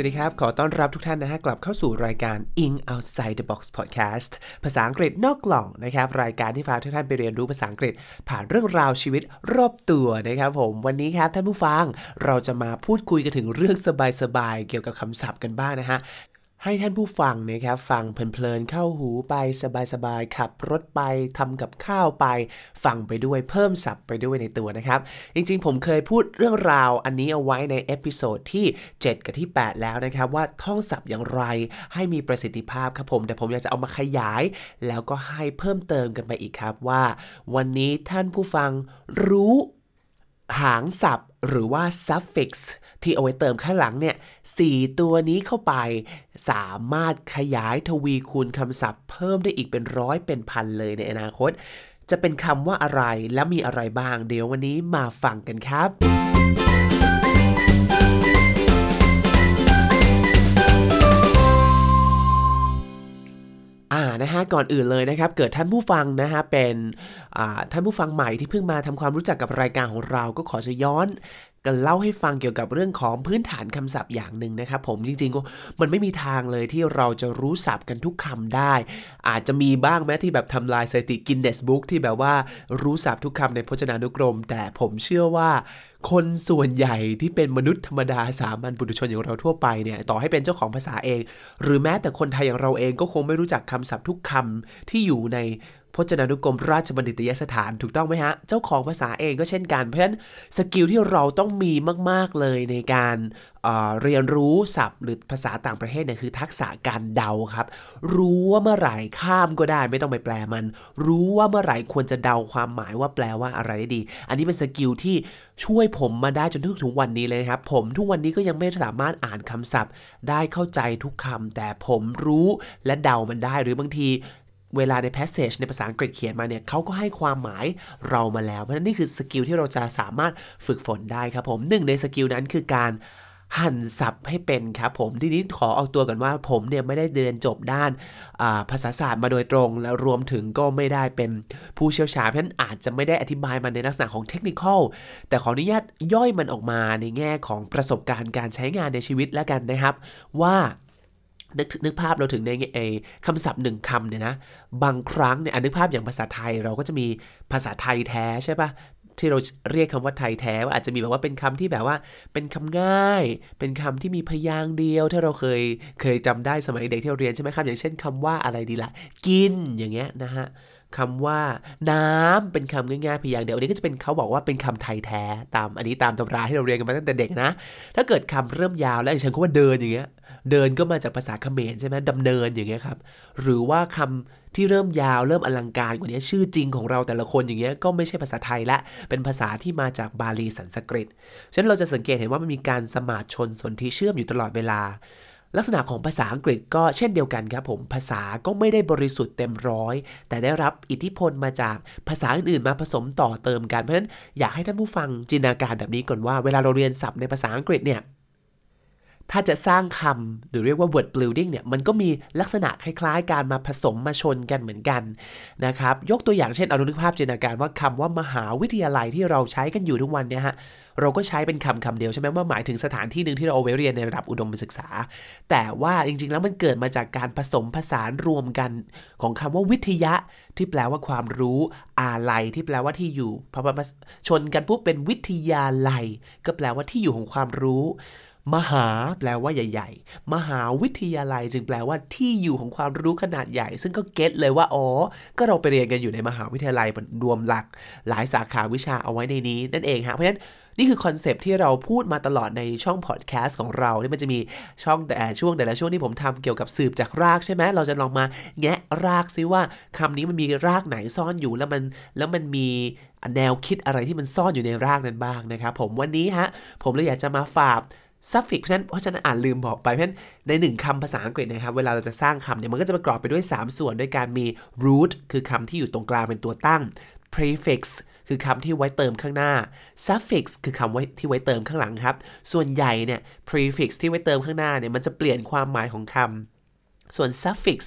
วัสดีครับ ขอต้อนรับทุกท่านนะฮะ กลับเข้าสู่รายการ In Outside the Box Podcast ภาษาอังกฤษนอกกล่องนะครับ รายการที่พาทุกท่านไปเรียนรู้ภาษาอังกฤษ ผ่านเรื่องราวชีวิตรอบตัวนะครับผม วันนี้ครับท่านผู้ฟัง เราจะมาพูดคุยกันถึงเรื่องสบายๆ เกี่ยวกับคำศัพท์กันบ้างนะฮะ ให้ท่านผู้ฟังนะครับฟังเพลินๆเข้าหูไปสบายๆขับรถไปทำกับข้าวไป ฟังไปด้วยเพิ่มศัพท์ไปด้วยในตัวนะครับ จริงๆ ผมเคยพูดเรื่องราวอันนี้เอาไว้ใน episode ที่ 7 กับที่ 8 แล้วนะครับ ว่าท่องศัพท์อย่างไรให้มีประสิทธิภาพครับผม แต่ผมอยากจะเอามาขยาย แล้วก็ให้เพิ่มเติมกันไปอีกครับว่า วันนี้ท่านผู้ฟังรู้หางศัพท์ หรือว่า suffix ที่เอาไว้เติมข้างหลังเนี่ยสี่ตัวนี้เข้าไป สามารถขยายทวีคูณคำศัพท์เพิ่มได้อีกเป็นร้อยเป็นพันเลยในอนาคต จะเป็นคำว่าอะไรและมีอะไรบ้าง เดี๋ยววันนี้มาฟังกันครับ อ่านะฮะก่อนอื่นเลยนะครับเกิดท่านผู้ฟังนะฮะเป็นท่านผู้ฟังใหม่ที่เพิ่งมาทำความรู้จักกับรายการของเราก็ขอจะย้อนกันเล่าให้ฟังเกี่ยวกับเรื่องของพื้นฐานคำศัพท์อย่างหนึ่งนะครับ ผมจริงๆก็มันไม่มีทางเลยที่เราจะรู้ศัพท์กันทุกคำได้ อาจจะมีบ้างแม้ที่แบบทำลายสถิติกินเนสบุ๊กที่แบบว่ารู้ศัพท์ทุกคำในพจนานุกรม แต่ผมเชื่อว่า คนส่วนใหญ่ที่เป็นมนุษย์ธรรมดาสามัญปุถุชนอย่างเราทั่วไปเนี่ยต่อให้เป็นเจ้าของภาษาเอง หรือแม้แต่คนไทยอย่างเราเองก็คงไม่รู้จักคำศัพท์ทุกคำที่อยู่ใน พจนานุกรมราชบัณฑิตยสถานถูกต้องไหมฮะ เจ้าของภาษาเองก็เช่นกัน เพราะฉะนั้น skill ที่เราต้องมีมาก ๆ เลยในการเรียนรู้ศัพท์ หรือภาษาต่างประเทศเนี่ยคือทักษะการเดาครับ รู้ว่าเมื่อไหร่ข้ามก็ได้ไม่ต้องไปแปลมัน รู้ว่าเมื่อไหร่ควรจะเดาความหมายว่าแปลว่าอะไรได้ดี อันนี้เป็น skill ที่ช่วยผมมาได้จนถึงถึงวันนี้เลยครับ ผมทุกวันนี้ก็ยังไม่สามารถอ่านคำศัพท์ ได้เข้าใจทุกคำแต่ผมรู้และเดามันได้หรือบางที เวลาใน passage ในภาษาอังกฤษเขียนมาเนี่ยเขาก็ให้ความหมายเรามาแล้ว เพราะฉะนั้นนี่คือ skill ที่เราจะสามารถฝึกฝนได้ครับผมหนึ่งใน skill นั้นคือการหั่นศัพท์ให้เป็นครับผมทีนี้ขอออกตัวก่อนว่าผมเนี่ยไม่ได้เรียนจบด้านภาษาศาสตร์มาโดยตรง แล้วรวมถึงก็ไม่ได้เป็นผู้เชี่ยวชาญเพราะฉะนั้นอาจจะไม่ได้อธิบายมันในลักษณะของ technical แต่ขออนุญาตย่อยมันออกมาในแง่ของประสบการณ์การใช้งานในชีวิตแล้วกันนะครับ ว่า นึกนึกภาพเราถึงในไอ้คำศัพท์หนึ่งคำเนี่ยนะ บางครั้งเนี่ยนึกภาพอย่างภาษาไทยเราก็จะมีภาษาไทยแท้ใช่ปะที่เราเรียกคำว่าไทยแท้ว่าอาจจะมีแบบว่าเป็นคำที่แบบว่า เป็นคำง่าย เป็นคำที่มีพยางค์เดียวที่เราเคยเคยจำได้สมัยเด็กที่เราเรียนใช่ไหมครับอย่างเช่นคำว่าอะไรดีละ่ะ กินอย่างเงี้ยนะฮะ คำว่าน้ำเป็นคำง่ายๆพียางเดียวอันนี้ก็จะเป็นเขาบอกว่าเป็นคำไทยแท้ตามอันนี้ตามตำราที่เราเรียนกันมาตั้งแต่เด็กนะ ถ้าเกิดคำเริ่มยาวแล้วอย่างเช่นคำว่าเดินอย่างเงี้ย เดินก็มาจากภาษาเขมรใช่ไหมดำเนินอย่างเงี้ยครับ หรือว่าคำที่เริ่มยาวเริ่มอลังการกว่านี้ชื่อจริงของเราแต่ละคนอย่างเงี้ยก็ไม่ใช่ภาษาไทยละ เป็นภาษาที่มาจากบาลีสันสกฤต ฉะนั้นเราจะสังเกตเห็นว่ามันมีการสมาชนสนธิเชื่อมอยู่ตลอดเวลา ลักษณะของภาษาอังกฤษก็เช่นเดียวกันครับผม ภาษาก็ไม่ได้บริสุทธิ์เต็มร้อย แต่ได้รับอิทธิพลมาจากภาษาอื่นๆ มาผสมต่อเติมกัน เพราะฉะนั้นอยากให้ท่านผู้ฟังจินตนาการแบบนี้ก่อนว่า เวลาเราเรียนศัพท์ในภาษาอังกฤษเนี่ย ถ้าจะสร้างคำหรือเรียกว่า word building เนี่ยมันก็มีลักษณะคล้ายๆ การมาผสมมาชนกันเหมือนกันนะครับ ยกตัวอย่างเช่น เอานึกภาพจินตนาการว่าคำว่ามหาวิทยาลัยที่เราใช้กันอยู่ทุกวันเนี่ยฮะเราก็ใช้เป็นคำคำเดียวใช่ไหมว่าหมายถึงสถานที่หนึ่งที่เราเอาไว้เรียนในระดับอุดมศึกษา แต่ว่าจริงๆแล้วมันเกิดมาจากการผสมผสานรวมกัน ของคำว่าวิทยะ ที่แปลว่าความรู้อาลัยที่แปลว่าที่อยู่พอมาชนกันปุ๊บเป็นวิทยาลัย ก็แปลว่าที่อยู่ของความรู้ มหาแปลว่าใหญ่ ๆ มหาวิทยาลัยจึงแปลว่าที่อยู่ของความรู้ขนาดใหญ่ ซึ่งก็เก็ตเลยว่าอ๋อ ก็เราไปเรียนกันอยู่ในมหาวิทยาลัยรวมหลัก หลายสาขาวิชาเอาไว้ในนี้นั่นเองฮะเพราะฉะนั้นนี่คือคอนเซปที่เราพูดมาตลอดในช่องพอดแคสต์ของเราที่มันจะมีช่องแต่ช่วงแต่ละช่วงที่ผมทำเกี่ยวกับสืบจากรากใช่ไหมเราจะลองมาแงะรากซิว่าคำนี้มันมีรากไหนซ่อนอยู่แล้วมันแล้วมันมีแนวคิดอะไรที่มันซ่อนอยู่ในรากนั้นบ้างนะครับผมวันนี้ฮะผมเลยอยากจะมาฝาก suffix เพราะฉะนั้นเพราะฉะนั้นอ่านลืมบอกไปเพราะฉะนั้นในหนึ่งคำภาษาอังกฤษนะครับ เวลาเราจะสร้างคำเนี่ยมันก็จะประกอบไปด้วย 3 ส่วนด้วยการมี root คือคำที่อยู่ตรงกลางเป็นตัวตั้ง prefix คือคำที่ไว้เติมข้างหน้า suffix คือคำไว้ที่ไว้เติมข้างหลังครับ ส่วนใหญ่เนี่ย prefix ที่ไว้เติมข้างหน้าเนี่ยมันจะเปลี่ยนความหมายของคำส่วน suffix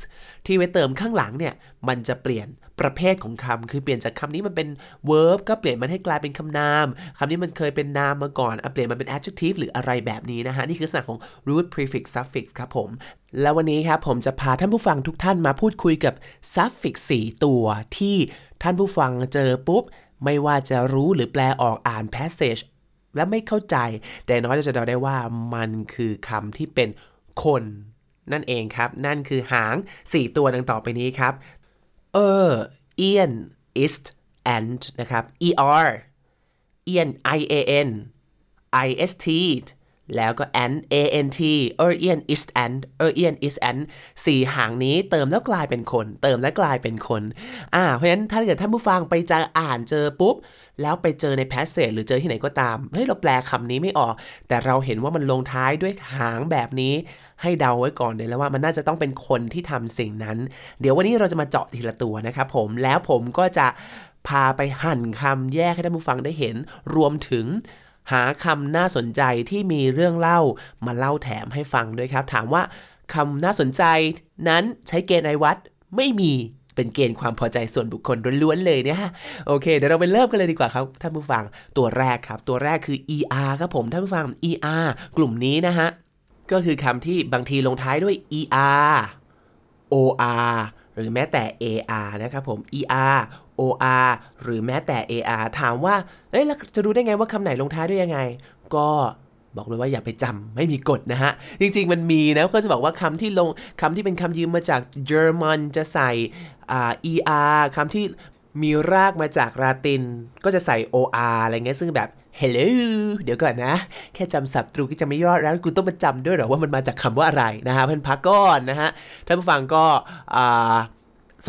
ที่ไว้เติมข้างหลังเนี่ย มันจะเปลี่ยน ประเภทของคำคือเปลี่ยนจากคำนี้มันเป็น verb ก็เปลี่ยนมันให้กลายเป็นคำนามคำนี้มันเคยเป็นนามมาก่อนเปลี่ยนมันเป็น adjective หรืออะไรแบบนี้นะฮะ นี่คือลักษณะของ root prefix suffix ครับผม แล้ววันนี้ครับผมจะพาท่านผู้ฟังทุกท่านมาพูดคุยกับ suffix 4 ตัวที่ท่านผู้ฟังเจอปุ๊บ ไม่ว่าจะรู้หรือแปลออกอ่าน passage และไม่เข้าใจ แต่น้อยจะเดาได้ว่ามันคือคำที่เป็นคนนั่นเองครับ นั่นคือหาง 4 ตัวดังต่อไปนี้ครับ เออ Ian ist and นะครับ er Ian I A N I S T แล้วก็ and a n t er Ian is and er Ian is and สี่หางนี้เติมแล้วกลายเป็นคน เติมแล้วกลายเป็นคนอ่าเพราะฉะนั้นถ้าเกิดท่านผู้ฟังไปจะอ่านเจอปุ๊บ แล้วไปเจอในแพสเซจหรือเจอที่ไหนก็ตามเฮ้ยเราแปลคำนี้ไม่ออก แต่เราเห็นว่ามันลงท้ายด้วยหางแบบนี้ให้เดาไว้ก่อนเลยแล้วว่ามันน่าจะต้องเป็นคนที่ทำสิ่งนั้น เดี๋ยววันนี้เราจะมาเจาะทีละตัวนะครับผมแล้วผมก็จะพาไปหั่นคำแยกให้ท่านผู้ฟังได้เห็น รวมถึง หาคำน่าสนใจที่มีเรื่องเล่ามาเล่าแถมให้ฟังด้วยครับ ถามว่าคำน่าสนใจนั้นใช้เกณฑ์ในวัดไม่มีเป็นเกณฑ์ความพอใจส่วนบุคคลล้วนๆเลยเนี่ยโอเค เดี๋ยวเราไปเริ่มกันเลยดีกว่าครับท่านผู้ฟังตัวแรกครับ ตัวแรกคือ er ครับผมท่านผู้ฟัง er กลุ่มนี้นะฮะก็คือคำที่บางทีลงท้ายด้วย er or หรือแม้แต่ ar นะครับผม er or หรือแม้แต่ ar ถามว่า เอ้ยแล้วจะรู้ได้ไงว่าคำไหนลงท้ายด้วยยังไง ก็บอกเลยว่าอย่าไปจำไม่มีกฎนะฮะ จริงๆมันมีนะก็จะบอกว่าคำที่ลงคำที่เป็นคำยืมมาจากเยอรมันจะใส่ er คำที่มีรากมาจากลาติน ก็จะใส่ or อะไรเงี้ยซึ่งแบบ hello เดี๋ยวก่อนนะ แค่จำศัพท์ตรูก็จะไม่ยอดแล้วกูต้องมาจำด้วยหรอว่ามันมาจากคำว่าอะไรนะฮะเพื่อนพักก่อนนะฮะท่านผู้ฟังก็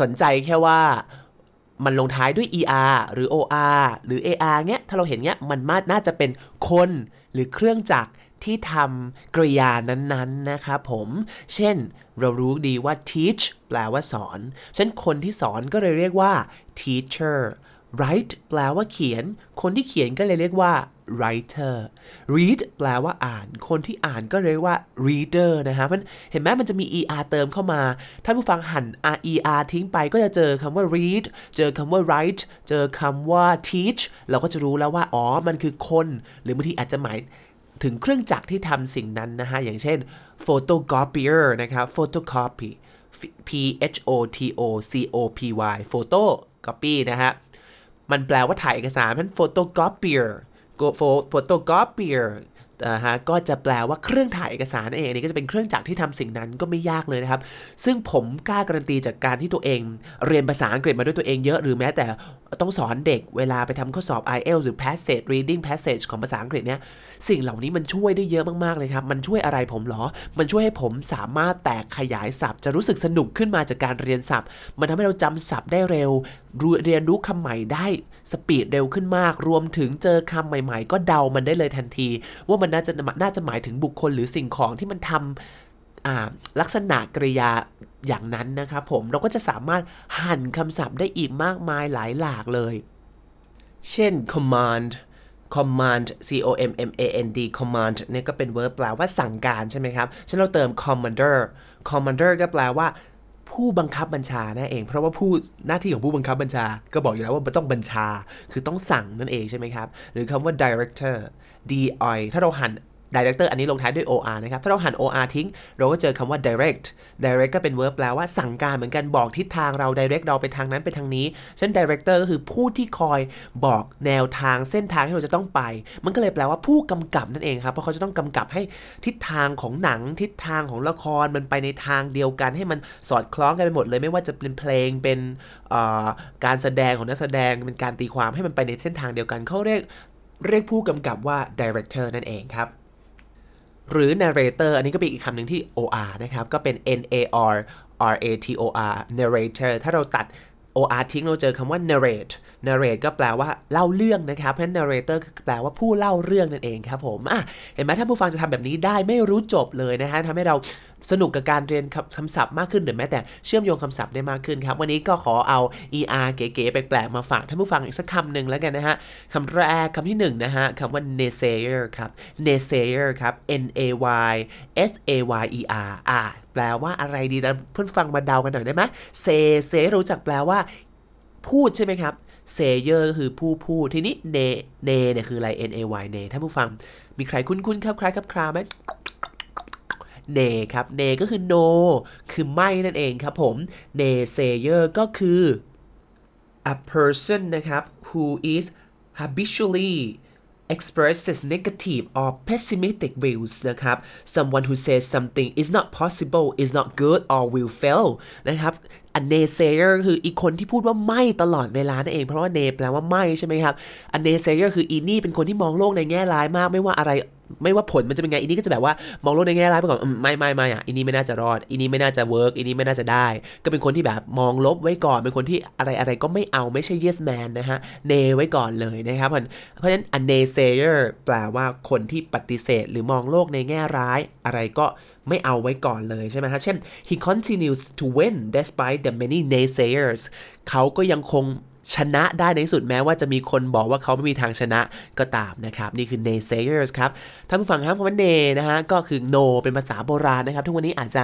สนใจแค่ว่า มันลงท้ายด้วย er หรือ or หรือ ar เนี้ย ถ้าเราเห็นเนี้ย มันน่าจะเป็นคนหรือเครื่องจักรที่ทำกริยานั้นๆ นะครับผม เช่น เรารู้ดีว่า teach แปลว่าสอน ฉะนั้นคนที่สอนก็เลยเรียกว่า teacher write แปลว่าเขียน คนที่เขียนก็เลยเรียกว่า writer read แปลว่าอ่าน คนที่อ่านก็เรียกว่า reader นะฮะมันเห็นไหมมันจะมี er เติมเข้ามาถ้าผู้ฟังหัน r er ทิ้งไปก็จะเจอคำว่า read เจอคำว่า write เจอคำว่า teach เราก็จะรู้แล้วว่า อ๋อ มันคือคน หรือบางทีอาจจะหมายถึงเครื่องจักรที่ทำสิ่งนั้นนะฮะ อย่างเช่น photocopier นะครับ photocopy p h o t o c o p y photo copy นะฮะ มันแปลว่าถ่ายเอกสารมัน photocopier photocopier นะฮะก็จะแปลว่าเครื่องถ่ายเอกสารในเองนี่ก็จะเป็นเครื่องจักรที่ทำสิ่งนั้นก็ไม่ยากเลยนะครับ ซึ่งผมกล้าการันตีจากการที่ตัวเอง เรียนภาษาอังกฤษมาด้วยตัวเองเยอะหรือแม้แต่ต้องสอนเด็กเวลาไปทำข้อสอบ IELTS หรือ passage reading passage ของภาษาอังกฤษเนี่ยสิ่งเหล่านี้มันช่วยได้เยอะมาก ๆ เลยครับ มันช่วยอะไรผมหรอ มันช่วยให้ผมสามารถแตกขยายศัพท์ จะรู้สึกสนุกขึ้นมาจากการเรียนศัพท์ มันทำให้เราจำศัพท์ได้เร็ว เรียนรู้คำใหม่ได้สปีดเร็วขึ้นมาก รวมถึงเจอคำใหม่ ๆ ก็เดามันได้เลยทันที ว่ามันน่าจะน่าจะหมายถึงบุคคลหรือสิ่งของที่มันทำลักษณะกริยาอย่างนั้นนะครับผมเราก็จะสามารถหั่นคำศัพท์ได้อีกมากมายหลายหลากเลย เช่น command command c o m m a n d command เนี่ยก็เป็น verb แปลว่าสั่งการใช่ไหมครับฉันเราเติม commander commander ก็แปลว่า ผู้บังคับบัญชานั่นเอง เพราะว่าผู้หน้าที่ของผู้บังคับบัญชา ก็บอกอยู่แล้วว่าต้องบัญชา คือต้องสั่งนั่นเองใช่ไหมครับ หรือคำว่า director d i ถ้าเราหัน director อันนี้ลงท้ายด้วย or นะครับ ถ้าเราหัน or ทิ้ง เราก็เจอคำว่า direct direct ก็เป็น verb แปลว่าสั่งการเหมือนกันบอกทิศทางเรา direct เราไปทางนั้นไปทางนี้เช่น director ก็คือผู้ที่คอยบอกแนวทางเส้นทางที่เราจะต้องไป มันก็เลยแปลว่าผู้กำกับนั่นเองครับ เพราะเขาจะต้องกำกับให้ทิศทางของหนังทิศทางของละครมันไปในทางเดียวกัน ให้มันสอดคล้องกันไปหมดเลยไม่ว่าจะเป็นเพลงเป็นการแสดงของนักแสดงเป็นการตีความให้มันไปในเส้นทางเดียวกันเขาเรียกเรียกผู้กำกับว่า director นั่นเองครับ หรือ narrator อันนี้ก็เป็นอีกคำหนึ่งที่ or นะครับ ก็เป็น n a r r a t o r narrator ถ้าเราตัด or ทิ้งเราเจอคำว่า narrate narrate ก็แปลว่าเล่าเรื่องนะครับ เพราะฉะนั้น narrator แปลว่าผู้เล่าเรื่องนั่นเองครับผมอะเห็นไหมถ้าผู้ฟังจะทำแบบนี้ได้ไม่รู้จบเลยนะฮะทำให้เรา สนุกกับการเรียนคำศัพท์มากขึ้นหรือแม้แต่เชื่อมโยงคำศัพท์ได้มากขึ้นครับ วันนี้ก็ขอเอา er เก๋ๆแปลกๆมาฝากท่านผู้ฟังอีกสักคำหนึ่งแล้วกันนะฮะคำแรกคำที่หนึ่งนะฮะคำว่า naysayer ครับ naysayer ครับ n a y s a y e r อ่าแปลว่าอะไรดีนะเพื่อนฟังมาเดากันหน่อยได้ไหมเซเซรู้จักแปลว่า พูดใช่ไหมครับเซเยอร์ก็คือผู้พูดทีนี้เนเนเนี่ยคืออะไร n a y เนท่านผู้ฟัง มีใครคุ้นๆครับใครครับคราไหม เนครับเนก็คือ no คือไม่นั่นเองครับผม naysayer ก็คือ a person นะครับ who is habitually expresses negative or pessimistic views นะครับ someone who says something is not possible is not good or will fail นะครับ a naysayer คืออีคนที่พูดว่าไม่ตลอดเวลานั่นเอง เพราะว่า nay แปลว่าไม่ใช่ไหมครับ a naysayer คืออีนี่เป็นคนที่มองโลกในแง่ร้ายมาก ไม่ว่าอะไรไม่ว่าผลมันจะเป็นไงอีนี่ก็จะแบบว่ามองโลกในแง่ร้ายไปก่อนไม่ไม่ไม่อะอีนี่ไม่น่าจะรอดอีนี่ไม่น่าจะ work อีนี่ไม่น่าจะได้ ก็เป็นคนที่แบบมองลบไว้ก่อน เป็นคนที่อะไรอะไรก็ไม่เอาไม่ใช่ yes man นะฮะ nay ไว้ก่อนเลยนะครับเพราะฉะนั้น a naysayer แปลว่าคนที่ปฏิเสธ หรือมองโลกในแง่ร้าย อะไรก็ ไม่เอาไว้ก่อนเลยใช่ไหมครับเช่น he continues to win despite the many naysayers เขาก็ยังคงชนะได้ในสุดแม้ว่าจะมีคนบอกว่าเขาไม่มีทางชนะก็ตามนะครับ นี่คือ naysayers ครับท่านผู้ฟังครับคำว่า nay นะฮะก็คือ no เป็นภาษาโบราณนะครับ ทุกวันนี้อาจจะ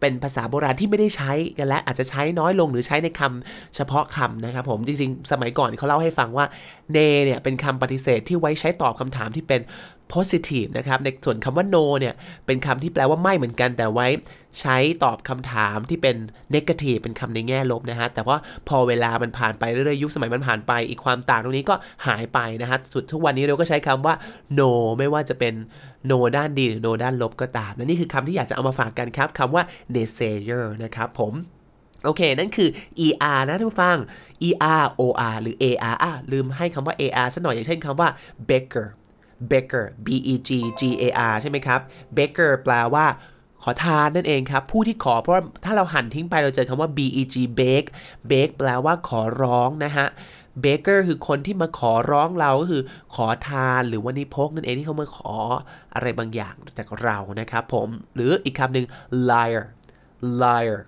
เป็นภาษาโบราณที่ไม่ได้ใช้กันและอาจจะใช้น้อยลงหรือใช้ในคำเฉพาะคำนะครับผมจริงๆ สมัยก่อนเขาเล่าให้ฟังว่า nay เนี่ยเป็นคำปฏิเสธที่ไว้ใช้ตอบคำถามที่เป็น positive นะครับในส่วนคำว่า no เนี่ยเป็นคำที่แปลว่าไม่เหมือนกันแต่ไว้ใช้ตอบคำถามที่เป็น negative เป็นคำในแง่ลบนะฮะแต่ว่าพอเวลามันผ่านไปเรื่อยๆยุคสมัยมันผ่านไป อีกความต่างตรงนี้ก็หายไปนะฮะสุดทุกวันนี้เราก็ใช้คำว่า no ไม่ว่าจะเป็น no ด้านดีหรือ no ด้านลบก็ตามและนี่คือคำที่อยากจะเอามาฝากกันครับคำว่า naysayer นะครับผมโอเค นั่นคือ er นะท่านผู้ฟัง er or หรือ ar อะลืมให้คำว่า ar สักหน่อยอย่างเช่นคำว่า beggar beggar b e g g a r ใช่ไหมครับ beggar แปลว่าขอทานนั่นเองครับ ผู้ที่ขอเพราะถ้าเราหันทิ้งไปเราเจอคำว่า b e g beg beg แปลว่าขอร้องนะฮะ beggar คือคนที่มาขอร้องเราก็คือขอทานหรือว่านิพกนั่นเองที่เขามาขออะไรบางอย่างจากเรานะครับผมหรืออีกคำหนึ่ง liar liar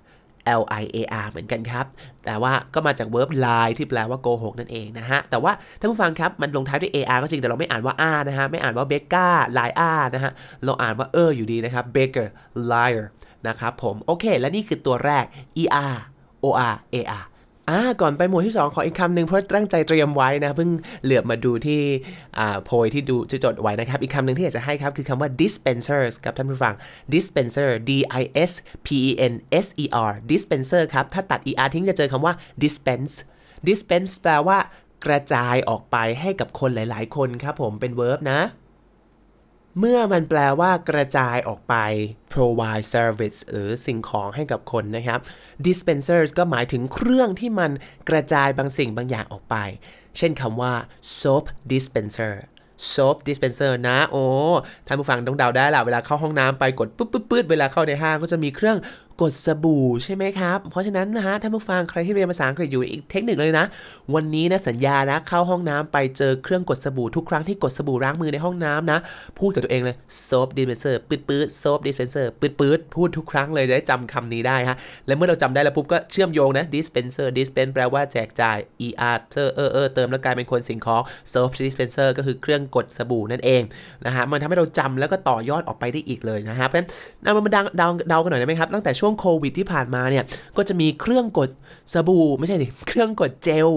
L I A R เหมือนกันครับ แต่ว่าก็มาจาก verb lie ที่แปลว่าโกหกนั่นเองนะฮะ แต่ว่าท่านผู้ฟังครับมันลงท้ายด้วย AR ก็จริง แต่เราไม่อ่านว่า R นะฮะ ไม่อ่านว่า b e g a lie R นะฮะ เราอ่านว่าเอออยู่ดีนะครับ beggar liar นะครับผม โอเค และนี่คือตัวแรก ER OR AR อ่าก่อนไปหมวดที่ 2 ขออีกคำหนึ่งเพราะตั้งใจเตรียมไว้นะ เพิ่งเหลือบมาดูที่อ่าโพยที่ดูจะจดไว้นะครับ อีกคำหนึ่งที่อยากจะให้ครับคือคำว่า dispensers ครับท่านผู้ฟัง dispenser d i s p e n s e r dispenser ครับ ถ้าตัด er ทิ้งจะเจอคำว่า dispense dispense แปลว่ากระจายออกไปให้กับคนหลาย ๆ คนครับผมเป็น verb นะ เมื่อมันแปลว่ากระจายออกไป provide service หรือสิ่งของให้กับคนนะครับ dispensers ก็หมายถึงเครื่องที่มันกระจายบางสิ่งบางอย่างออกไป เช่นคำว่า soap dispenser soap dispenser นะ โอ้ ท่านผู้ฟังต้องเดาได้ละเวลาเข้าห้องน้ำไปกดปุ๊บปุ๊บปุ๊บเวลาเข้าในห้างก็จะมีเครื่อง กดสบู่ใช่ไหมครับ เพราะฉะนั้นนะฮะท่านผู้ฟังใครที่เรียนภาษาอังกฤษอยู่อีกเทคนิคเลยนะ วันนี้นะสัญญานะเข้าห้องน้ำไปเจอเครื่องกดสบู่ทุกครั้งที่กดสบู่ล้างมือในห้องน้ำนะ พูดกับตัวเองเลย soap dispenser ปืดปืด soap dispenser ปืดปืดพูดทุกครั้งเลยจะได้จำคำนี้ได้ฮะและเมื่อเราจำได้แล้วปุ๊บก็เชื่อมโยงนะ dispenser dispense แปลว่าแจกจ่าย er เออเออเออเติมแล้วกลายเป็นคนสิ่งของ soap dispenser ก็คือเครื่องกดสบู่นั่นเองนะฮะมันทำให้เราจำแล้วก็ต่อยอดออกไปได้อีกเลยนะฮะเพราะฉะนั้นเรามาดาเดาเดากันหน่อยได้ไหมครับตั้งแต่ช่วงโควิดที่ผ่านมาเนี่ย ก็จะมีเครื่องกดสบู่ไม่ใช่ดิเครื่องกดเจล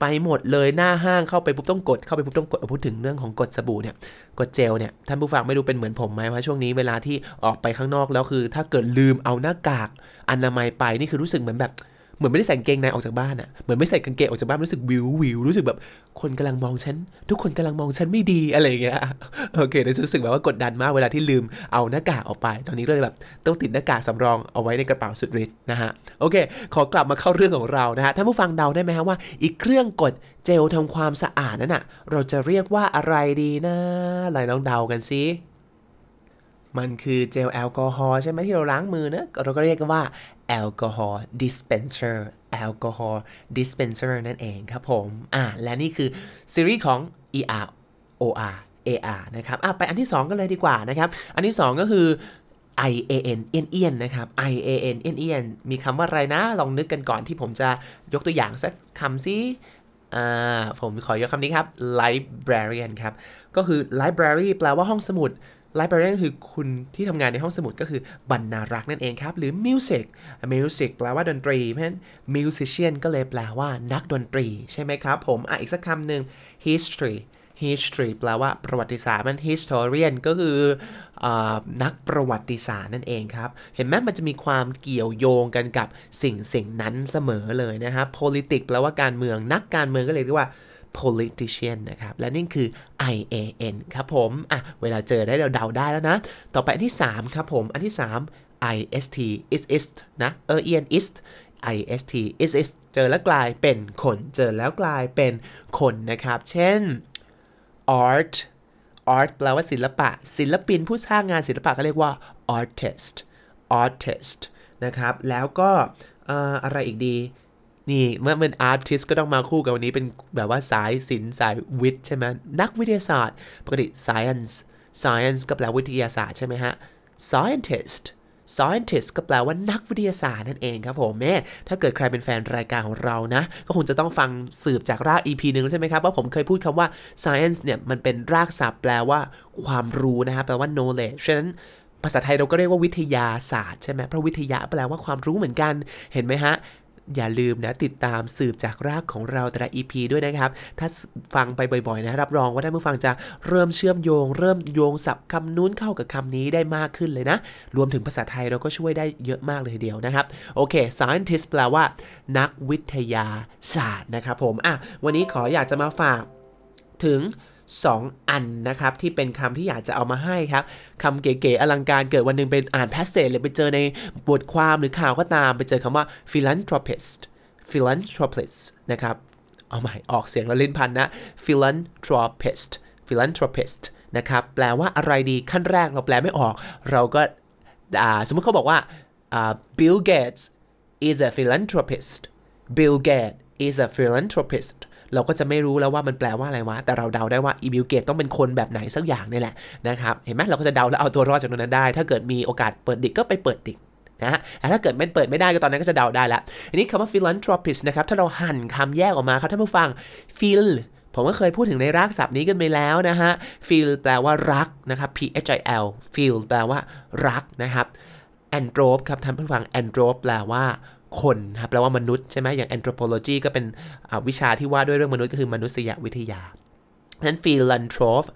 ไปหมดเลยหน้าห้างเข้าไปปุ๊บต้องกดเข้าไปปุ๊บต้องกดพูดถึงเรื่องของกดสบู่เนี่ยกดเจลเนี่ยท่านผู้ฟังไม่รู้เป็นเหมือนผมไหมว่าช่วงนี้เวลาที่ออกไปข้างนอกแล้วคือ ถ้าเกิดลืมเอาหน้ากากอนามัยไปนี่คือรู้สึกเหมือนแบบ เหมือนไม่ได้ใส่กางเกงในออกจากบ้านอะเหมือนไม่ใส่กางเกงออกจากบ้านรู้สึกวิววิวรู้สึกแบบคนกำลังมองฉัน ทุกคนกำลังมองฉันไม่ดีอะไรเงี้ยโอเครู้สึกแบบว่ากดดันมากเวลาที่ลืมเอาหน้ากากออกไป ตอนนี้ก็เลยแบบต้องติดหน้ากากสำรองเอาไว้ในกระเป๋าสุดฤทธิ์นะฮะโอเค ขอกลับมาเข้าเรื่องของเรานะฮะท่านผู้ฟังเดาได้ไหมฮะว่า อีกเครื่องกดเจลทำความสะอาดนั่นอะเราจะเรียกว่าอะไรดีนะลองเดากันซิ มันคือเจลแอลกอฮอล์ใช่ไหมที่เราล้างมือนะเราก็เรียกกันว่า alcohol dispenser alcohol dispenser นั่นเองครับผมอ่าและนี่คือซีรีส์ของ ER OR AR นะครับอะไปอันที่ 2 กันเลยดีกว่านะครับ อันที่ 2 ก็คือ I A N ian ian นะครับ I A N เอียนเอียนมีคำว่าอะไรนะ ลองนึกกันก่อนที่ผมจะยกตัวอย่างสักคำสิอ่าผมขอยกคำนี้ครับ librarian ครับ ก็คือ library แปลว่าห้องสมุด librarian คือคุณที่ทำงานในห้องสมุดก็คือบรรณารักษ์นั่นเองครับ หรือ music music แปลว่าดนตรี เพราะฉะนั้น musician ก็เลยแปลว่านักดนตรี ใช่ไหมครับผม อะ อีกสักคำหนึ่ง history history แปลว่าประวัติศาสตร์มัน historian ก็คืออนักประวัติศาสตร์นั่นเองครับ เห็นไหมมันจะมีความเกี่ยวโยงกันกับสิ่งสิ่งนั้นเสมอเลยนะครับ politics แปลว่าการเมืองนักการเมืองก็เลยเรียกว่า politician นะครับ และนี่คือ IAN ครับผม อะ เวลาเจอได้เราเดาได้แล้วนะ ต่อไปอันที่ 3 ครับผม อันที่ 3 IST is is นะ เออ en is ist is is เจอแล้วกลายเป็นคน เจอแล้วกลายเป็นคนนะครับ เช่น art art แปลว่าศิลปะ ศิลปินผู้สร้างงานศิลปะก็เรียกว่า artist artist นะครับ แล้วก็อะไรอีกดี นี่เมื่อเป็น artist ก็ต้องมาคู่กับวันนี้เป็นแบบว่าสายศิลป์สายวิทย์ใช่ไหมนักวิทยาศาสตร์ปกติ science science ก็แปลวิทยาศาสตร์ใช่ไหมฮะ scientist scientist ก็แปลว่านักวิทยาศาสตร์นั่นเองครับผมแม่ถ้าเกิดใครเป็นแฟนรายการของเรานะ ก็คงจะต้องฟังสืบจากราก EP หนึ่งใช่ไหมครับ ว่าผมเคยพูดคำว่า science เนี่ย มันเป็นรากศัพท์แปลว่าความรู้นะครับแปลว่า knowledge ฉะนั้นภาษาไทยเราก็เรียกว่าวิทยาศาสตร์ใช่ไหมเพราะวิทยาแปลว่าความรู้เหมือนกัน เห็นไหมฮะ อย่าลืมนะติดตามสืบจากรากของเราแต่ละ EP ด้วยนะครับ ถ้าฟังไปบ่อยๆนะรับรองว่าท่านผู้ฟังจะเริ่มเชื่อมโยง เริ่มโยงศัพท์คำนู้นเข้ากับคำนี้ได้มากขึ้นเลยนะ รวมถึงภาษาไทยเราก็ช่วยได้เยอะมากเลยเดียวนะครับ โอเค scientist แปลว่า นักวิทยาศาสตร์นะครับผมอะวันนี้ขออยากจะมาฝากถึง 2 อันนะครับ ที่เป็นคำที่อยากจะเอามาให้ครับคำเก๋ๆอลังการเกิดวันหนึ่งเป็นอ่านแพสเซจหรือไปเจอในบทความหรือข่าวก็ตามไปเจอคำว่า philanthropist philanthropist นะครับ เอาใหม่ออกเสียงแล้วลิ้นพันนะ philanthropist philanthropist นะครับ แปลว่าอะไรดีขั้นแรกเราแปลไม่ออก เราก็สมมติเขาบอกว่า Bill Gates is a philanthropist Bill Gates is a philanthropist เราก็จะไม่รู้แล้วว่ามันแปลว่าอะไรวะ แต่เราเดาได้ว่าอี Bill Gates ต้องเป็นคนแบบไหนสักอย่างนี่แหละนะครับเห็นไหมเราก็จะเดาแล้วเอาตัวรอดจากตรงนั้นได้ ถ้าเกิดมีโอกาสเปิด dict ก็ไปเปิด dict นะฮะแต่ถ้าเกิดไม่เปิดไม่ได้ก็ตอนนั้นก็จะเดาได้ละอันนี้คำว่า philanthropist นะครับ ถ้าเราหั่นคำแยกออกมาครับท่านผู้ฟัง phil ผมก็เคยพูดถึงในรากศัพท์นี้กันไปแล้วนะฮะ feel แปลว่ารักนะครับ p h i l feel แปลว่ารักนะครับ anthrop ครับท่านผู้ฟัง anthrop แปลว่า คนครับแปลว่ามนุษย์ใช่ไหมอย่าง anthropology ก็เป็นวิชาที่ว่าด้วยเรื่องมนุษย์ก็คือมนุษยวิทยานั้น philanthrope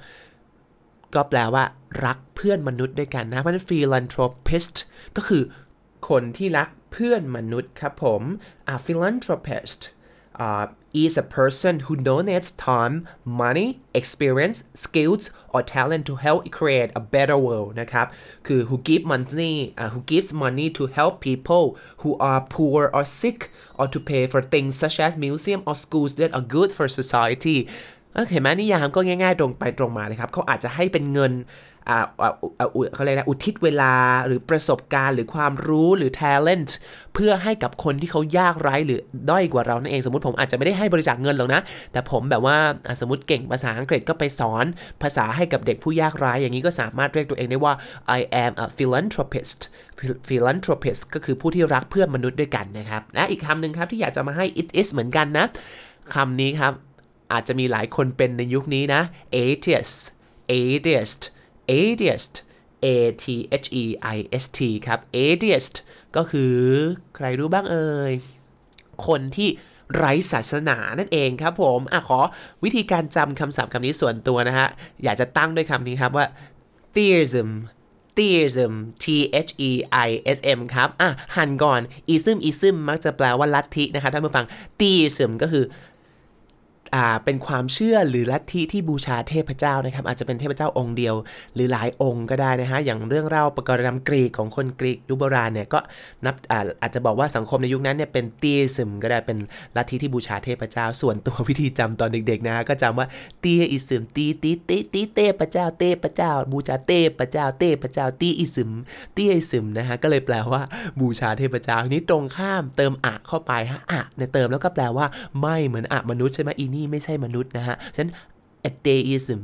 ก็แปลว่า รักเพื่อนมนุษย์ด้วยกันนะ เพราะนั้น philanthropist ก็คือคนที่รักเพื่อนมนุษย์ครับผม philanthropist is a person who donates time, money, experience, skills, or talent to help create a better world นะครับ คือ who give money uh, who gives money to help people who are poor or sick or to pay for things such as museum or schools that are good for society เห็นไหมนิยามก็ง่ายๆ ตรงไปตรงมาเลยครับเขาอาจจะให้เป็นเงินเขาเรียกนะอุทิศเวลาหรือประสบการณ์ หรือความรู้หรือ talent เพื่อให้กับคนที่เขายากไร้หรือด้อยกว่าเรานั่นเองสมมติผมอาจจะไม่ได้ให้บริจาคเงินหรอกนะ แต่ผมแบบว่าสมมติเก่งภาษาอังกฤษก็ไปสอนภาษาให้กับเด็กผู้ยากไร้อย่างนี้ก็สามารถเรียกตัวเองได้ว่า I am a philanthropist philanthropist ก็คือผู้ที่รักเพื่อนมนุษย์ด้วยกันนะครับและอีกคำหนึ่งครับที่อยากจะมาให้ it is เหมือนกันนะคำนี้ครับ อาจจะมีหลายคนเป็นในยุคนี้นะ atheist atheist atheist a t h e i s t ครับ atheist ก็คือใครรู้บ้างเอ่ย คนที่ไร้ศาสนานั่นเองครับผมอะขอวิธีการจำคำศัพท์คำนี้ส่วนตัวนะฮะ อยากจะตั้งด้วยคำนี้ครับว่า theism theism t h e i s m ครับ อะหันก่อน ism ism มักจะแปลว่าลัทธินะครับท่านผู้ฟัง theism ก็คือ อ่าเป็นความเชื่อหรือลัทธิที่บูชาเทพเจ้านะครับ อาจจะเป็นเทพเจ้าองค์เดียว หรือหลายองค์ก็ได้นะฮะอย่างเรื่องเล่าประกรณำกรีกของคนกรีกยุคโบราณเนี่ยก็นับอาอาจจะบอกว่าสังคมในยุคนั้นเนี่ยเป็นตีซึมก็ได้เป็นลัทธิที่บูชาเทพเจ้า ส่วนตัววิธีจำตอนเด็กๆนะฮะก็จำว่าตีอิซึมตีตีตีตีเทพเจ้าเทพเจ้า บูชาเทพเจ้าเทพเจ้าตีอิซึมตีอิซึมนะฮะก็เลยแปลว่าบูชาเทพเจ้าทีนี้ตรงข้ามเติมอะเข้าไปฮะอะเนี่ยเติมแล้วก็แปลว่าไม่เหมือนอะมนุษย์ใช่ไหมอีนีี่ไม่ใช่มนุษย์นะฮะฉะนั้น atheism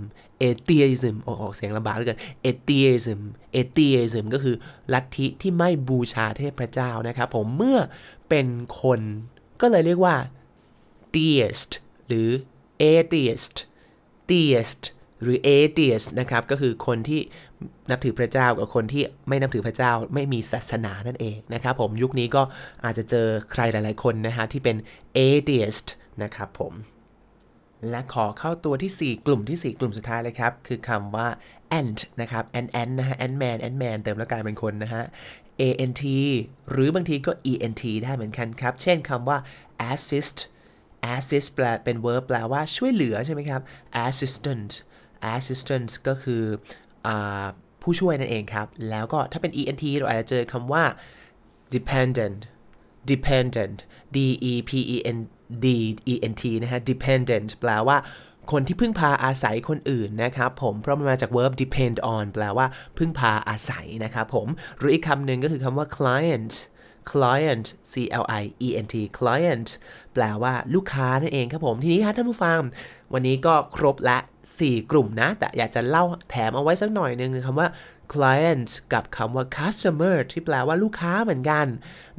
atheism โอ้โหเสียงลำบากเหลือเกิน atheism atheism ก็คือลัทธิที่ไม่บูชาเทพเจ้านะครับผมเมื่อเป็นคนก็เลยเรียกว่า theist หรือ atheist theist หรือ atheist นะครับ ก็คือคนที่นับถือพระเจ้ากับคนที่ไม่นับถือพระเจ้าไม่มีศาสนานั่นเองนะครับผมยุคนี้ก็อาจจะเจอใครหลายๆคนนะฮะที่เป็น atheist นะครับผม และขอเข้าตัวที่ 4 กลุ่มที่ 4 กลุ่มสุดท้ายเลยครับ คือคำว่า ant นะครับ ant ant นะฮะ ant man ant man เติมแล้วกลายเป็นคนนะฮะ ant หรือบางทีก็ ent ได้เหมือนกันครับ เช่นคำว่า assist assist แปลเป็น verb แปลว่าช่วยเหลือใช่ไหมครับ assistant assistant ก็คืออผู้ช่วยนั่นเองครับ แล้วก็ถ้าเป็น ent เราอาจจะเจอคำว่า dependent dependent d e p e n d e n t นะฮะ dependent แปลว่าคนที่พึ่งพาอาศัยคนอื่นนะครับผมเพราะมันมาจาก verb depend on แปลว่าพึ่งพาอาศัยนะครับผมหรืออีกคำหนึ่งก็คือคำว่า client client c l i e n t client แปลว่าลูกค้านั่นเองครับผม ทีนี้ครับท่านผู้ฟัง วันนี้ก็ครบละ 4 กลุ่มนะ แต่อยากจะเล่าแถมเอาไว้สักหน่อยนึงคำว่า client กับคำว่า customer ที่แปลว่าลูกค้าเหมือนกัน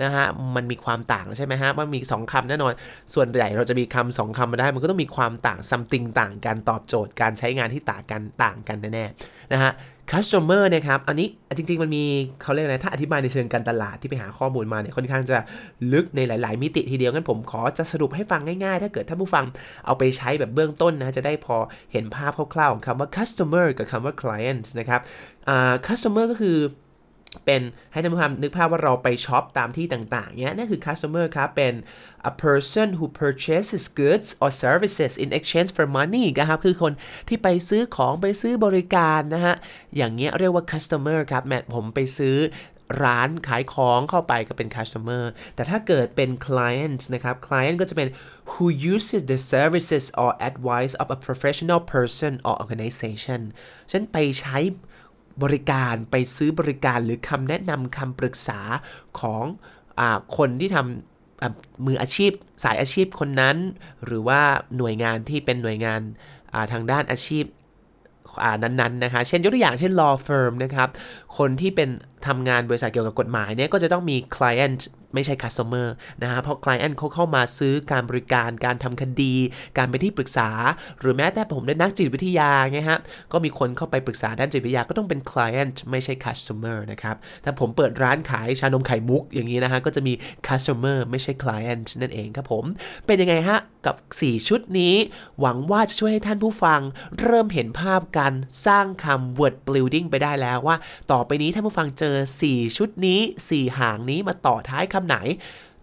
นะฮะ มันมีความต่างใช่ไหมฮะ มันมี 2คำแน่นอน ส่วนใหญ่เราจะมีคำสองคำมาได้ มันก็ต้องมีความต่าง something ต่างกัน ตอบโจทย์การใช้งานที่ต่างกันต่างกันแน่ๆนะฮะ customer นะครับ อันนี้จริง ๆ มันมีเขาเรียกอะไรถ้าอธิบายในเชิงการตลาดที่ไปหาข้อมูลมาเนี่ยค่อนข้างจะลึกในหลาย ๆ มิติทีเดียวงั้นผมขอจะสรุปให้ฟังง่าย ๆ ถ้าเกิดท่านผู้ฟังเอาไปใช้แบบเบื้องต้นนะ จะได้พอเห็นภาพคร่าว ๆ ของคำว่า customer กับคำว่า client นะครับ customer ก็คือ เป็นให้ท่านผู้ฟังนึกภาพว่าเราไปช็อปตามที่ต่างๆ เนี้ยนั่นคือ customer ครับ เป็น a person who purchases goods or services in exchange for money นะครับ คือคนที่ไปซื้อของไปซื้อบริการนะฮะ อย่างเงี้ยเรียกว่า customer ครับ แมทผมไปซื้อร้านขายของเข้าไปก็เป็น customer แต่ถ้าเกิดเป็น client นะครับ client ก็จะเป็น who uses the services or advice of a professional person or organization ฉันไปใช้ บริการไปซื้อบริการหรือคำแนะนำคำปรึกษาของอคนที่ทำมืออาชีพสายอาชีพคนนั้น หรือว่าหน่วยงานที่เป็นหน่วยงานทางด้านอาชีพนั้นๆนะคะ เช่นยกตัวอย่างเช่น law firm นะครับ คนที่เป็นทำงานบริษัทเกี่ยวกับกฎหมายเนี่ยก็จะต้องมี client ไม่ใช่ customer นะฮะเพราะ client เขาเข้ามาซื้อการบริการการทำคดี การไปที่ปรึกษา หรือแม้แต่ผมได้นักจิตวิทยาไงฮะก็มีคนเข้าไปปรึกษาด้านจิตวิทยาก็ต้องเป็น client ไม่ใช่ customer นะครับถ้าผมเปิดร้านขายชานมไข่มุกอย่างนี้นะฮะก็จะมี customer ไม่ใช่ client นั่นเองครับผมเป็นยังไงฮะกับ 4 ชุดนี้ หวังว่าจะช่วยให้ท่านผู้ฟัง เริ่มเห็นภาพการสร้างคำ word building ไปได้แล้วว่า ต่อไปนี้ท่านผู้ฟังเจอ 4 ชุดนี้ 4 หางนี้มาต่อท้ายคำไหน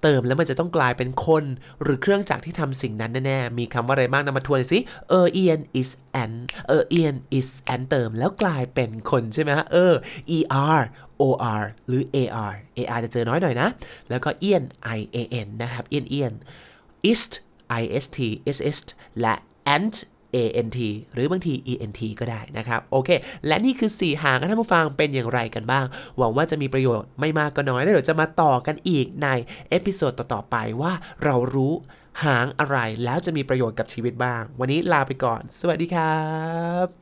เติมแล้วมันจะต้องกลายเป็นคน หรือเครื่องจักรที่ทำสิ่งนั้นแน่ๆ มีคำว่าอะไรบ้างนำมาทวนสิ เออเอียน is an เออเอียน is an เติมแล้วกลายเป็นคนใช่ไหมฮะ เออ er or หรือ ar ar จะเจอน้อยหน่อยนะ แล้วก็ ian i a n นะครับ ian ian ist ist ist และ ant ANT หรือบางที ENT ก็ได้นะครับ โอเค และนี่คือ 4 หางท่านผู้ฟังเป็นอย่างไรกันบ้าง หวังว่าจะมีประโยชน์ไม่มากก็น้อยแล้วเดี๋ยวจะมาต่อกันอีกใน episode ต่อๆไปว่าเรารู้หางอะไรแล้วจะมีประโยชน์กับชีวิตบ้าง วันนี้ลาไปก่อน สวัสดีครับ